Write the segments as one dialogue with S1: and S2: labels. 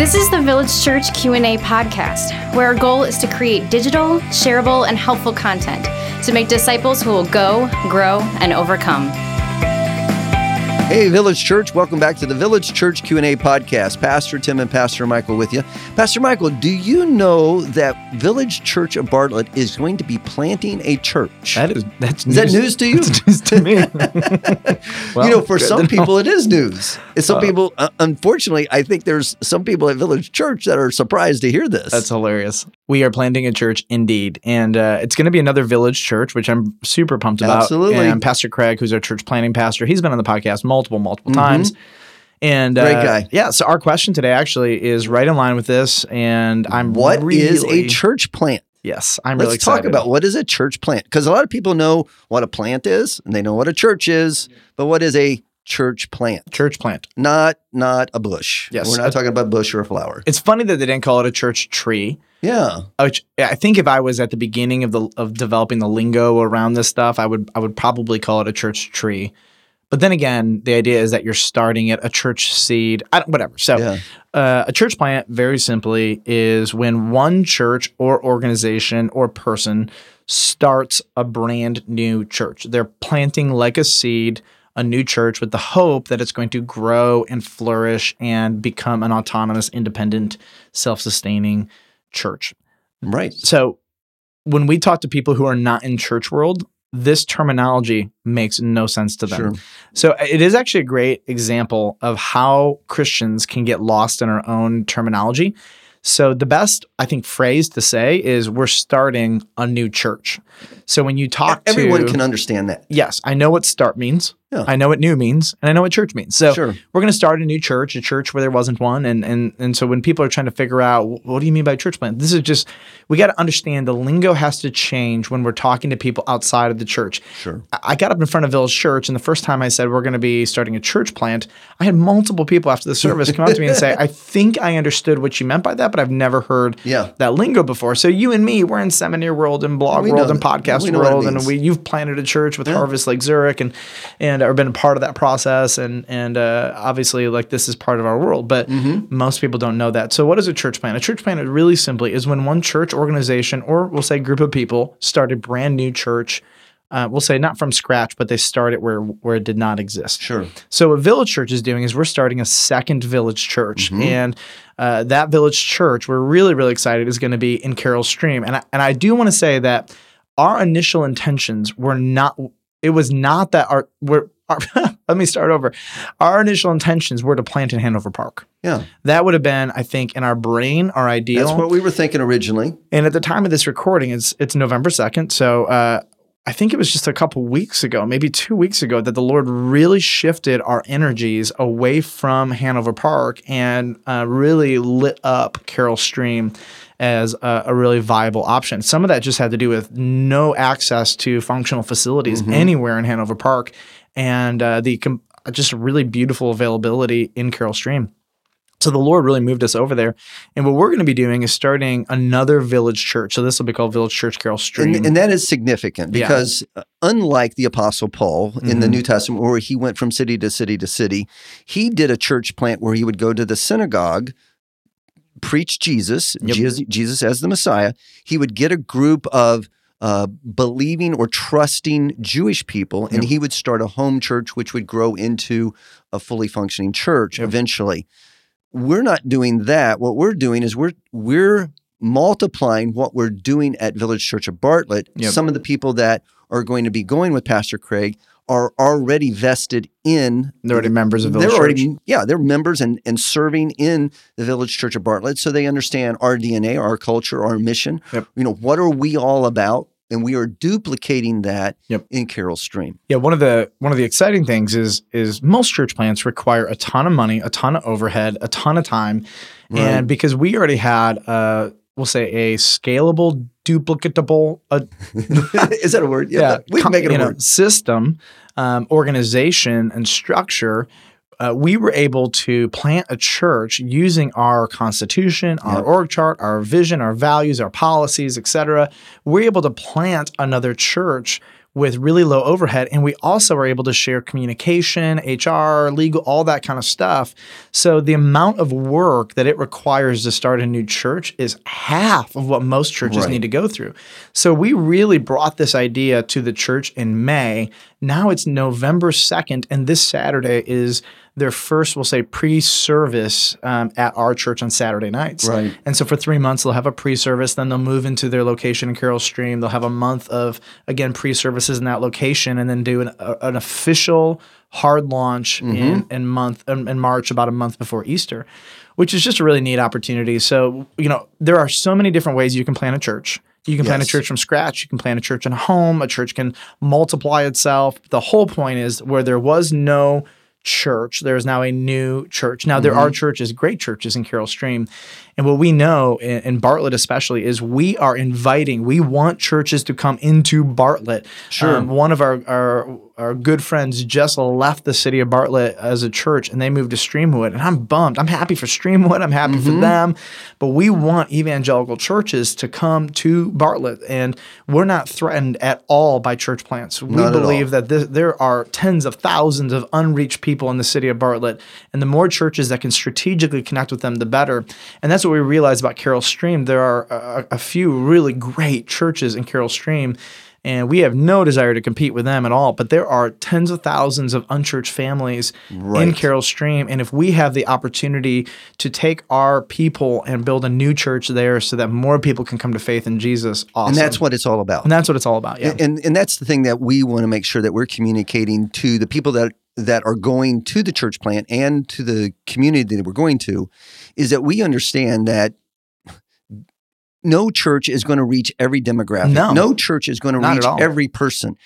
S1: This is the Village Church Q&A podcast, where our goal is to create digital, shareable, and helpful content to make disciples who will go, grow, and overcome.
S2: Hey, Village Church, welcome back to the Village Church Q&A podcast. Pastor Tim and Pastor Michael with you. Pastor Michael, do you know that Village Church of Bartlett is going to be planting a church?
S3: That is that's
S2: is that news to you?
S3: That's news to me. well,
S2: you know, for some
S3: know.
S2: people, it is news. And some
S3: Uh,
S2: people, uh, unfortunately, I think there's some people at Village Church that are surprised to hear this.
S3: That's hilarious. We are planting a church indeed. And uh, it's going to be another village church, which I'm super pumped about.
S2: Absolutely.
S3: And Pastor Craig, who's our church planning pastor, he's been on the podcast multiple, multiple
S2: Mhm.
S3: times. And uh,
S2: Great guy.
S3: Yeah. So our question today actually is right in line with this. And I'm
S2: What
S3: really,
S2: is a church plant?
S3: Yes. I'm
S2: Let's
S3: really
S2: talk about what is a church plant because a lot of people know what a plant is and they know what a church is, but what is a church plant?
S3: church plant.
S2: Not not a bush.
S3: Yes.
S2: we're not talking about bush or a flower.
S3: It's funny that they didn't call it a church tree.
S2: Yeah,
S3: which I think if I was at the beginning of the of developing the lingo around this stuff, I would I would probably call it a church tree. But then again, the idea is that you're starting it a church seed, I don't, whatever. So,
S2: yeah,
S3: uh, a church plant, very simply, is when one church or organization or person starts a brand new church. They're planting like a seed a new church with the hope that it's going to grow and flourish and become an autonomous, independent, self-sustaining church.
S2: right.
S3: So when we talk to people who are not in church world, this terminology makes no sense to them.
S2: Sure.
S3: So uh, it is actually a great example of how Christians can get lost in our own terminology. So the best I think phrase to say is we're starting a new church. So when you talk
S2: Everyone
S3: to
S2: can understand that.
S3: Yes, I know what start means.
S2: Yeah.
S3: I know what new means, and I know what church means. So
S2: Sure.
S3: we're going to start a new church, a church where there wasn't one, and and and so when people are trying to figure out what do you mean by church plant, this is just we got to understand the lingo has to change when we're talking to people outside of the church.
S2: Sure.
S3: I- got up in front of Village Church, and the first time I said we're going to be starting a church plant, I had multiple people after the service come up to me and say, "I think I understood what you meant by that, but I've never heard
S2: Yeah.
S3: that lingo before." So you and me, we're in seminary world and blog
S2: We
S3: world and podcast
S2: We know what it
S3: world, and we you've planted a church with Harvest Lake Zurich, and and or been a part of that process, and and uh, obviously like this is part of our world, but
S2: Mm-hmm.
S3: most people don't know that. So what is a church plan? A church plan, really simply, is when one church organization or we'll say group of people start a brand new church. Uh, we'll say not from scratch, but they start it where where it did not exist.
S2: Sure.
S3: So what Village Church is doing is we're starting a second Village Church, and uh, that Village Church we're really really excited is going to be in Carol Stream, and I, and I do want to say that our initial intentions were not. It was not that our we're. Our, let me start over. Our initial intentions were to plant in Hanover Park.
S2: Yeah.
S3: That would have been, I think, in our brain, our ideal.
S2: That's what we were thinking originally.
S3: And at the time of this recording, it's it's November second. So uh, I think it was just a couple weeks ago, maybe two weeks ago, that the Lord really shifted our energies away from Hanover Park and uh, really lit up Carol Stream as a, a really viable option. Some of that just had to do with no access to functional facilities anywhere in Hanover Park, and uh, the com- just really beautiful availability in Carol Stream. So the Lord really moved us over there. And what we're going to be doing is starting another village church. So this will be called Village Church Carol Stream.
S2: And, and that is significant because uh, unlike the Apostle Paul in the
S3: Mhm.
S2: New Testament, where he went from city to city to city, he did a church plant where he would go to the synagogue, preach Jesus,
S3: Yep.
S2: Jesus, Jesus as the Messiah. He would get a group of uh, believing or trusting Jewish people, and
S3: Yep.
S2: he would start a home church, which would grow into a fully functioning church
S3: Yep.
S2: eventually. We're not doing that. What we're doing is we're we're multiplying what we're doing at Village Church of Bartlett.
S3: Yep.
S2: Some of the people that are going to be going with Pastor Craig are already vested in
S3: They're already members of Village
S2: they're
S3: Church.
S2: already yeah they're members and and serving in the Village Church of Bartlett, so they understand our DNA, our culture, our mission.
S3: Yep.
S2: You know what are we all about, and we are duplicating that
S3: Yep.
S2: in Carol Stream.
S3: Yeah, one of the one of the exciting things is is most church plants require a ton of money, a ton of overhead, a ton of time,
S2: Right.
S3: and because we already had a we'll say a scalable, duplicatable, uh,
S2: Is that a word? Yeah, we can make it a
S3: know,
S2: word.
S3: system, um, organization, and structure. Uh, we were able to plant a church using our constitution, our
S2: Yep.
S3: org chart, our vision, our values, our policies, et etc. We're able to plant another church with really low overhead. And we also are able to share communication, HR, legal, all that kind of stuff. So the amount of work that it requires to start a new church is half of what most churches
S2: Right.
S3: need to go through. So we really brought this idea to the church in May. Now it's November 2nd, and this Saturday is their first, we'll say, pre service um, at our church on Saturday nights.
S2: Right.
S3: And so for three months, they'll have a pre service, then they'll move into their location in Carol Stream. They'll have a month of, again, pre services in that location, and then do an, a, an official hard launch
S2: Mm-hmm.
S3: in, in month in, in March, about a month before Easter, which is just a really neat opportunity. So, you know, there are so many different ways you can plan a church. You can plan a church from scratch. You can plan a church in a home. A church can multiply itself. The whole point is where there was no church, there is now a new church. Now, there
S2: Mm-hmm.
S3: are churches, great churches in Carol Stream. And what we know in, in Bartlett, especially, is we are inviting, we want churches to come into Bartlett.
S2: Sure.
S3: Um, one of our, our, our good friends just left the city of Bartlett as a church and they moved to Streamwood. And I'm bummed. I'm happy for Streamwood. I'm happy
S2: Mm-hmm.
S3: for them. But we want evangelical churches to come to Bartlett. And we're not threatened at all by church plants. We
S2: Not
S3: believe that this, there are tens of thousands of unreached people in the city of Bartlett. And the more churches that can strategically connect with them, the better. And that's what we realized about Carol Stream. There are a, a few really great churches in Carol Stream. And we have no desire to compete with them at all. But there are tens of thousands of unchurched families in Carol Stream. And if we have the opportunity to take our people and build a new church there so that more people can come to faith in Jesus, awesome.
S2: And that's what it's all about.
S3: And that's what it's all about. Yeah.
S2: And and that's the thing that we want to make sure that we're communicating to the people that that are going to the church plant and to the community that we're going to is that we understand that no church is going to reach every demographic.
S3: No.
S2: no church is going to reach every person.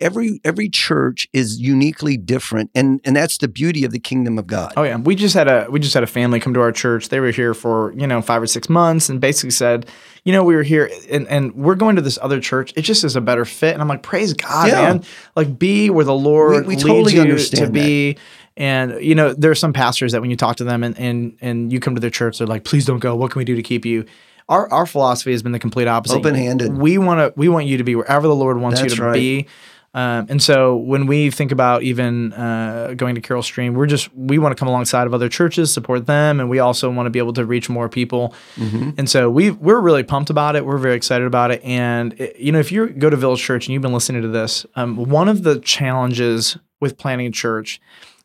S2: Every every church is uniquely different and and that's the beauty of the kingdom of God.
S3: Oh yeah, we just had a we just had a family come to our church. They were here for you know five or six months, and basically said, you know, we were here and and we're going to this other church. It just is a better fit. And I'm like, praise God,
S2: Yeah.
S3: man! Like, be where the Lord
S2: We- we
S3: leads
S2: totally
S3: you
S2: understand
S3: to be. And you know, there are some pastors that when you talk to them and and and you come to their church, they're like, please don't go. What can we do to keep you? Our, our philosophy has been the complete opposite.
S2: Open-handed.
S3: We want to we want you to be wherever the Lord wants
S2: That's
S3: you to
S2: right.
S3: be. Um, and so when we think about even uh, going to Carol Stream, we're just we want to come alongside of other churches, support them, and we also want to be able to reach more people.
S2: Mm-hmm.
S3: And so we we're really pumped about it. We're very excited about it. And it- you know, if you go to Village Church and you've been listening to this, um, one of the challenges with planning a church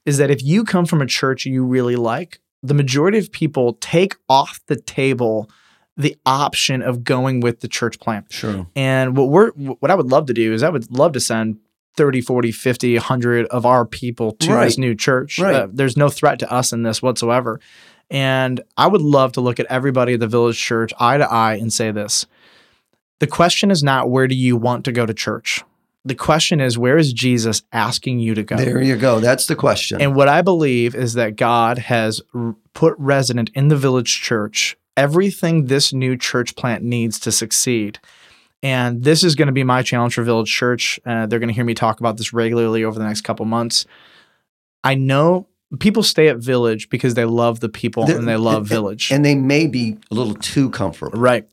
S3: is that if you come from a church you really like, the majority of people take off the table the option of going with the church plant.
S2: Sure.
S3: And what we're what I would love to do is I would love to send 30, 40, 50, 100 of our people to
S2: Right.
S3: this new church.
S2: Right.
S3: Uh, there's no threat to us in this whatsoever. And I would love to look at everybody at the village church eye to eye and say this. The question is not where do you want to go to church? The question is where is Jesus asking you to go?
S2: There you go. That's the question.
S3: And what I believe is that God has put resident in the village church everything this new church plant needs to succeed. And this is going to be my challenge for Village Church. Uh, they're going to hear me talk about this regularly over the next couple months. I know people stay at Village because they love the people
S2: The-
S3: and they love
S2: and-
S3: Village.
S2: and they may be a little too comfortable.
S3: Right.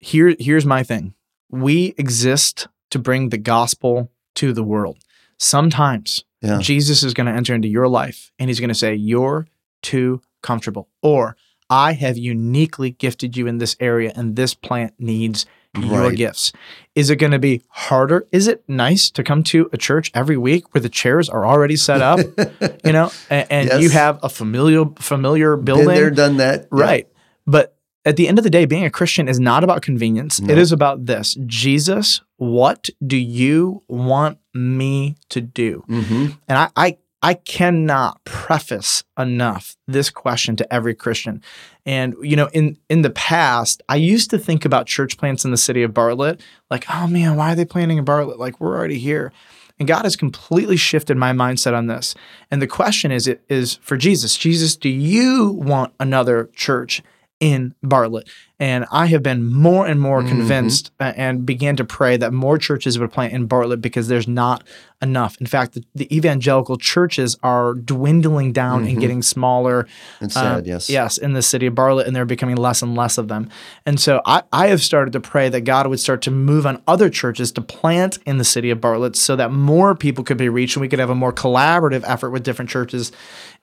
S3: Here here's my thing. We exist to bring the gospel to the world. Sometimes
S2: Yeah.
S3: Jesus is going to enter into your life and he's going to say you're too comfortable or I have uniquely gifted you in this area and this plant needs your
S2: Right.
S3: gifts. Is it going to be harder? Is it nice to come to a church every week where the chairs are already set up, you know, and, and you have a familiar familiar
S2: Been
S3: building?
S2: there, done that. Yeah.
S3: Right. But at the end of the day, being a Christian is not about convenience.
S2: No.
S3: It is about this Jesus, what do you want me to do?
S2: Mhm.
S3: And I, I, I cannot preface enough this question to every Christian. And you know, in in the past, I used to think about church plants in the city of Bartlett, like, oh man, why are they planting in Bartlett? Like we're already here. And God has completely shifted my mindset on this. And the question is, it is for Jesus. Jesus, do you want another church in Bartlett. And I have been more and more
S2: Mhm.
S3: convinced uh, and began to pray that more churches would plant in Bartlett because there's not enough. In fact, the, the evangelical churches are dwindling down and
S2: Mhm.
S3: getting smaller.
S2: It's
S3: uh,
S2: sad, yes.
S3: Yes, in the city of Bartlett, and they're becoming less and less of them. And so I, I have started to pray that God would start to move on other churches to plant in the city of Bartlett so that more people could be reached and we could have a more collaborative effort with different churches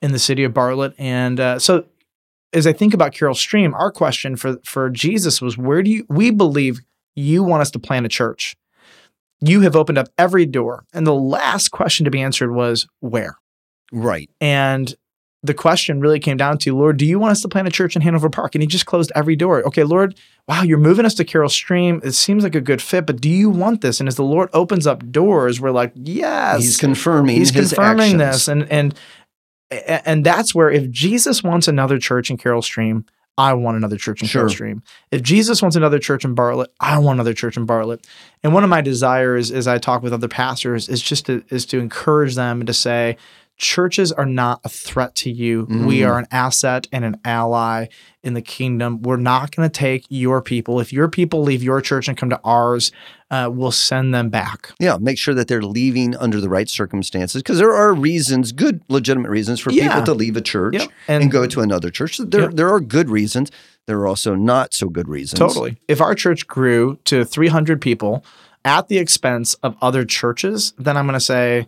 S3: in the city of Bartlett. And uh, so as I think about Carol Stream, our question for for Jesus was, where do you we believe you want us to plant a church? You have opened up every door. And the last question to be answered was where?
S2: Right.
S3: And the question really came down to, Lord, do you want us to plant a church in Hanover Park? And he just closed every door. Okay, Lord, wow, you're moving us to Carol Stream. It seems like a good fit, but do you want this? And as the Lord opens up doors, we're like, yes.
S2: He's confirming
S3: He's confirming
S2: actions.
S3: this. And and and that's where if Jesus wants another church in Carol Stream, I want another church in
S2: Carol
S3: Stream. If Jesus wants another church in Bartlett, I want another church in Bartlett. And one of my desires as I talk with other pastors is just to is to encourage them and to say, churches are not a threat to you. We
S2: Mm.
S3: are an asset and an ally in the kingdom. We're not going to take your people. If your people leave your church and come to ours, uh, we'll send them back.
S2: Yeah, make sure that they're leaving under the right circumstances because there are reasons, good, legitimate reasons for
S3: Yeah.
S2: people to leave a church
S3: Yep.
S2: and, go to another church. There,
S3: Yep.
S2: there are good reasons. There are also not so good reasons.
S3: Totally. If our church grew to 300 people at the expense of other churches, then I'm going to say,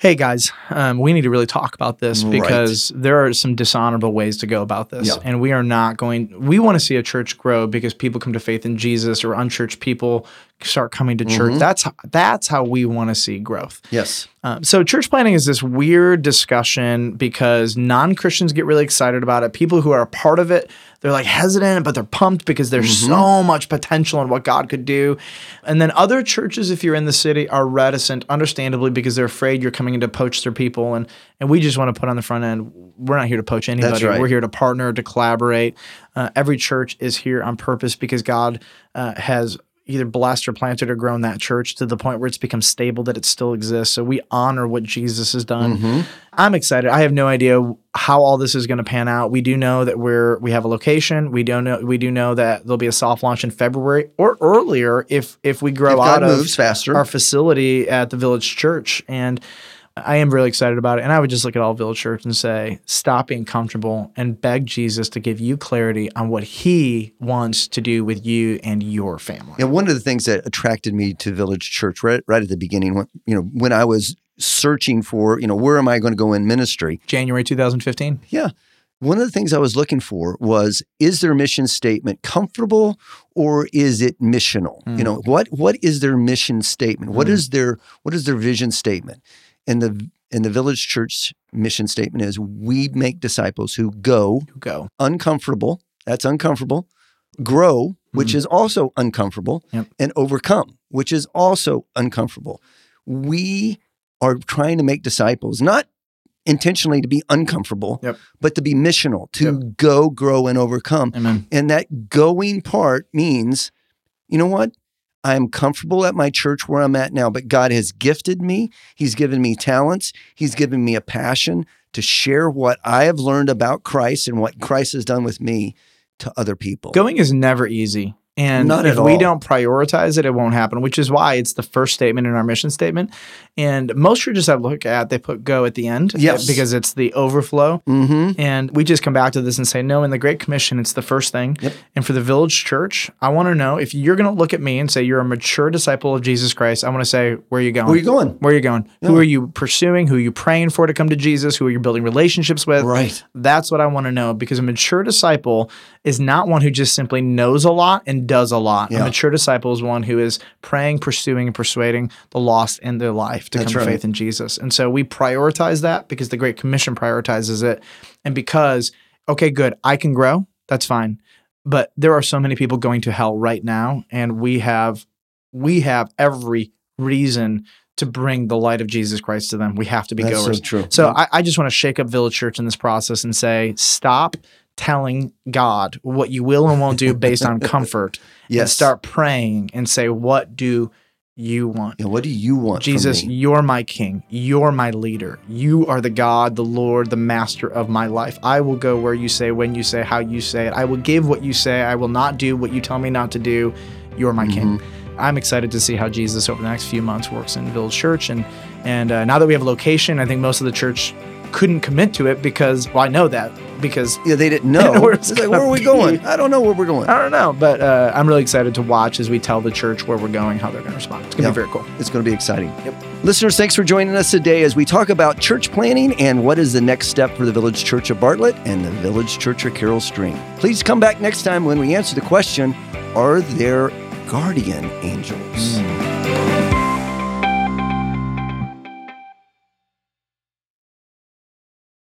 S3: hey guys, um, we need to really talk about this
S2: Right.
S3: because there are some dishonorable ways to go about this.
S2: Yeah.
S3: And we are not going, we want to see a church grow because people come to faith in Jesus or unchurched people start coming to church.
S2: Mhm.
S3: That's, that's how we want to see growth.
S2: Yes.
S3: Um, so church planning is this weird discussion because non-Christians get really excited about it. People who are a part of it, they're like hesitant, but they're pumped because there's
S2: Mm-hmm.
S3: so much potential in what God could do. And then other churches, if you're in the city, are reticent, understandably, because they're afraid you're coming in to poach their people. And and we just want to put on the front end, we're not here to poach anybody.
S2: right.
S3: We're here to partner, to collaborate. Uh, every church is here on purpose because God uh, has either blessed or planted or grown that church to the point where it's become stable that it still exists. So we honor what Jesus has done.
S2: Mhm.
S3: I'm excited. I have no idea how all this is going to pan out. We do know that we're we have a location. We don't know we do know that there'll be a soft launch in February or earlier if if we grow
S2: If
S3: out of
S2: faster.
S3: our facility at the Village Church and I am really excited about it. And I would just look at all Village Church and say, stop being comfortable and beg Jesus to give you clarity on what he wants to do with you and your family.
S2: Yeah, one of the things that attracted me to Village Church right, right at the beginning, when, you know, when I was searching for, you know, where am I going to go in ministry?
S3: January 2015.
S2: Yeah. One of the things I was looking for was is their mission statement comfortable or is it missional? You know, what what is their mission statement? What
S3: Mm.
S2: is their what is their vision statement? And the and the village church mission statement is we make disciples who go
S3: go.
S2: uncomfortable, that's uncomfortable, grow, which
S3: Mhm.
S2: is also uncomfortable,
S3: Yep.
S2: and overcome, which is also uncomfortable. We are trying to make disciples, not intentionally to be uncomfortable,
S3: Yep.
S2: but to be missional, to go, grow, and overcome.
S3: Amen.
S2: And that going part means, you know what? I'm comfortable at my church where I'm at now, but God has gifted me. He's given me talents. He's given me a passion to share what I have learned about Christ and what Christ has done with me to other people.
S3: Going is never easy. And
S2: Not
S3: if we don't prioritize it, it won't happen, which is why it's the first statement in our mission statement. And most churches I look at, they put go at the end
S2: Yes.
S3: because it's the overflow.
S2: Mm-hmm.
S3: And we just come back to this and say, no, in the Great Commission, it's the first thing.
S2: Yep.
S3: And for the village church, I want to know if you're going to look at me and say you're a mature disciple of Jesus Christ, I want to say, where are you going?
S2: Where are you going?
S3: Where are you going?
S2: Yeah.
S3: Who are you pursuing? Who are you praying for to come to Jesus? Who are you building relationships with?
S2: Right.
S3: That's what I want to know because a mature disciple is not one who just simply knows a lot and does a lot.
S2: Yeah.
S3: A mature disciple is one who is praying, pursuing, and persuading the lost in their life to
S2: That's
S3: come to faith in Jesus. And so we prioritize that because the Great Commission prioritizes it. And because, okay, good, I can grow, that's fine. But there are so many people going to hell right now, and we have we have every reason to bring the light of Jesus Christ to them. We have to be
S2: That's
S3: goers.
S2: so.
S3: So I, I just want to shake up Village Church in this process and say, stop telling God what you will and won't do based on comfort. And
S2: yes.
S3: start praying and say, what do you want?
S2: Know, what do you want,
S3: Jesus, you're my king. You're my leader. You are the God, the Lord, the master of my life. I will go where you say, when you say, how you say it. I will give what you say. I will not do what you tell me not to do. You're my king.
S2: Mm-hmm.
S3: I'm excited to see how Jesus over the next few months works in Village Church. And and uh, now that we have a location, I think most of the church couldn't commit to it because, well, I know that because
S2: Yeah, they didn't
S3: know
S2: know.
S3: where
S2: It's
S3: it's
S2: like, where are we going? I don't know where we're going.
S3: I don't know. But uh, I'm really excited to watch as we tell the church where we're going, how they're going to respond. It's going to
S2: Yeah.
S3: be very cool.
S2: It's going to be exciting.
S3: Yep.
S2: Listeners, thanks for joining us today as we talk about church planning and what is the next step for the Village Church of Bartlett and the Village Church of Carol Stream. Please come back next time when we answer the question Are there guardian angels?